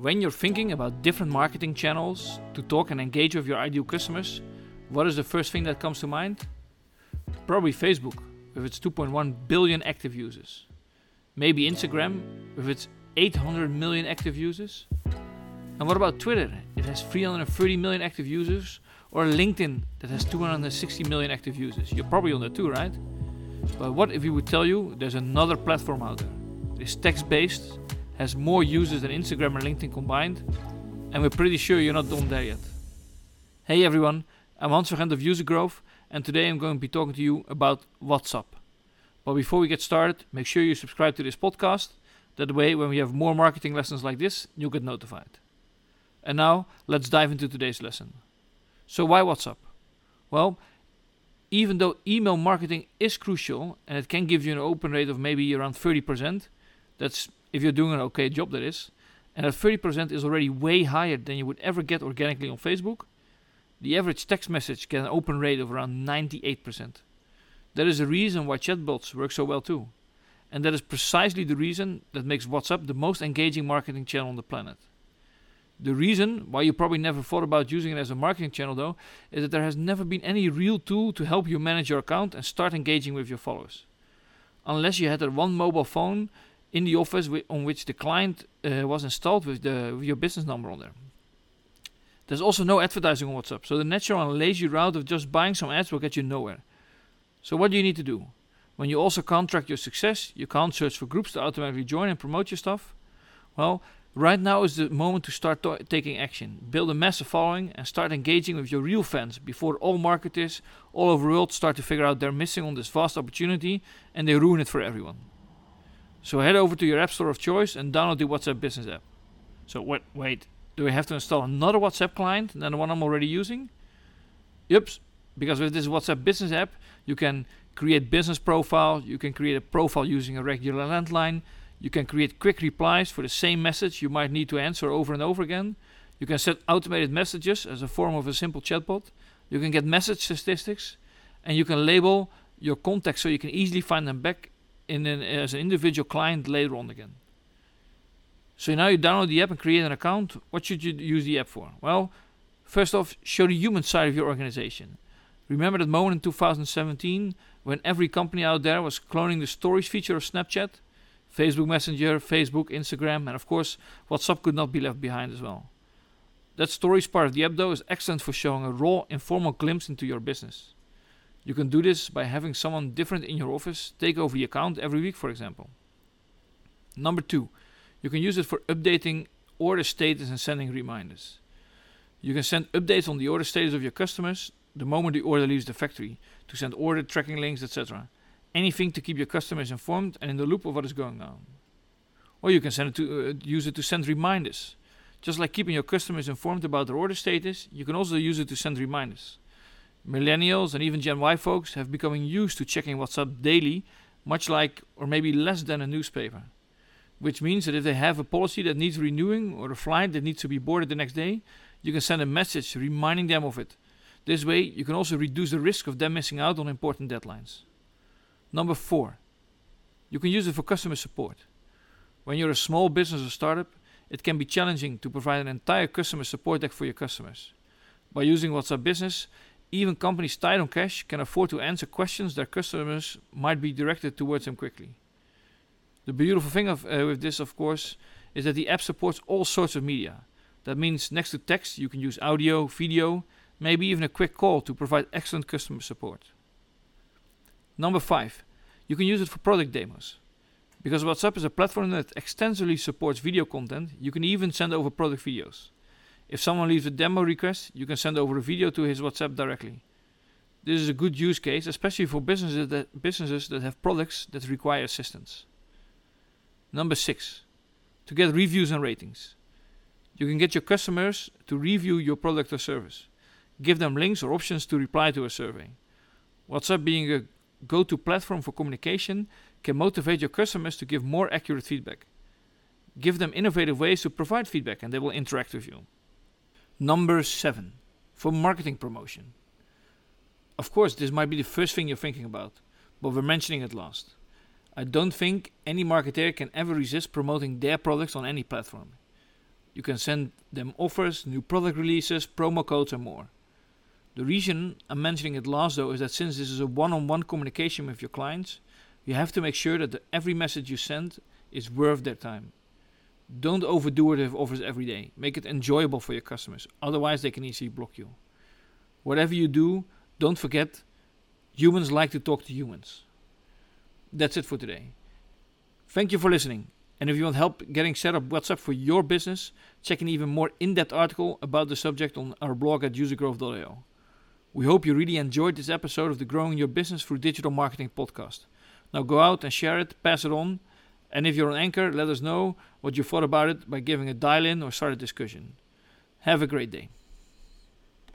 When you're thinking about different marketing channels to talk and engage with your ideal customers, what is the first thing that comes to mind? Probably Facebook, with its 2.1 billion active users. Maybe Instagram, with its 800 million active users. And what about Twitter? It has 330 million active users. Or LinkedIn, that has 260 million active users. You're probably on that too, right? But what if we would tell you there's another platform out there? It's text based, has more users than Instagram and LinkedIn combined, and we're pretty sure you're not done there yet. Hey everyone, I'm Hans van Gent of User Growth, and today I'm going to be talking to you about WhatsApp. But before we get started, make sure you subscribe to this podcast. That way, when we have more marketing lessons like this, you'll get notified. And now, let's dive into today's lesson. So, why WhatsApp? Well, even though email marketing is crucial and it can give you an open rate of maybe around 30%, that's if you're doing an okay job, that is, and that 30% is already way higher than you would ever get organically on Facebook, the average text message gets an open rate of around 98%. That is the reason why chatbots work so well too. And that is precisely the reason that makes WhatsApp the most engaging marketing channel on the planet. The reason why you probably never thought about using it as a marketing channel, though, is that there has never been any real tool to help you manage your account and start engaging with your followers. Unless you had that one mobile phone in the office wi- on which the client uh, was installed with, the, with your business number on there. There's also no advertising on WhatsApp, so the natural and lazy route of just buying some ads will get you nowhere. So, what do you need to do? When you also can't track your success, you can't search for groups to automatically join and promote your stuff. Well, Right now is the moment to start to- taking action. Build a massive following and start engaging with your real fans before all marketers all over the world start to figure out they're missing on this vast opportunity and they ruin it for everyone. So head over to your app store of choice and download the WhatsApp Business app. So wait, wait, do I have to install another WhatsApp client than the one I'm already using? Yep, because with this WhatsApp Business app, you can create business profile, you can create a profile using a regular landline, you can create quick replies for the same message you might need to answer over and over again. You can set automated messages as a form of a simple chatbot. You can get message statistics, and you can label your contacts so you can easily find them back in an, as an individual client later on again. So now you download the app and create an account. What should you use the app for? Well, first off, show the human side of your organization. Remember that moment in 2017 when every company out there was cloning the stories feature of Snapchat? Facebook Messenger, Facebook, Instagram, and of course, WhatsApp could not be left behind as well. That stories part of the app, though, is excellent for showing a raw, informal glimpse into your business. You can do this by having someone different in your office take over the account every week, for example. Number two, you can use it for updating order status and sending reminders. You can send updates on the order status of your customers the moment the order leaves the factory to send order tracking links, etc anything to keep your customers informed and in the loop of what is going on. Or you can send it to uh, use it to send reminders. Just like keeping your customers informed about their order status, you can also use it to send reminders. Millennials and even Gen Y folks have become used to checking WhatsApp daily, much like or maybe less than a newspaper. Which means that if they have a policy that needs renewing or a flight that needs to be boarded the next day, you can send a message reminding them of it. This way, you can also reduce the risk of them missing out on important deadlines. Number four, you can use it for customer support. When you're a small business or startup, it can be challenging to provide an entire customer support deck for your customers. By using WhatsApp Business, even companies tight on cash can afford to answer questions their customers might be directed towards them quickly. The beautiful thing of, uh, with this, of course, is that the app supports all sorts of media. That means next to text, you can use audio, video, maybe even a quick call to provide excellent customer support. Number five, you can use it for product demos. Because WhatsApp is a platform that extensively supports video content, you can even send over product videos. If someone leaves a demo request, you can send over a video to his WhatsApp directly. This is a good use case, especially for businesses that, businesses that have products that require assistance. Number six, to get reviews and ratings. You can get your customers to review your product or service. Give them links or options to reply to a survey. WhatsApp being a go to platform for communication can motivate your customers to give more accurate feedback. Give them innovative ways to provide feedback and they will interact with you. Number seven, for marketing promotion. Of course, this might be the first thing you're thinking about, but we're mentioning it last. I don't think any marketer can ever resist promoting their products on any platform. You can send them offers, new product releases, promo codes, and more. The reason I'm mentioning it last though is that since this is a one on one communication with your clients, you have to make sure that the, every message you send is worth their time. Don't overdo it with offers every day. Make it enjoyable for your customers, otherwise, they can easily block you. Whatever you do, don't forget humans like to talk to humans. That's it for today. Thank you for listening. And if you want help getting set up WhatsApp for your business, check an even more in depth article about the subject on our blog at usergrowth.io. We hope you really enjoyed this episode of the Growing Your Business Through Digital Marketing podcast. Now go out and share it, pass it on, and if you're on Anchor, let us know what you thought about it by giving a dial in or start a discussion. Have a great day.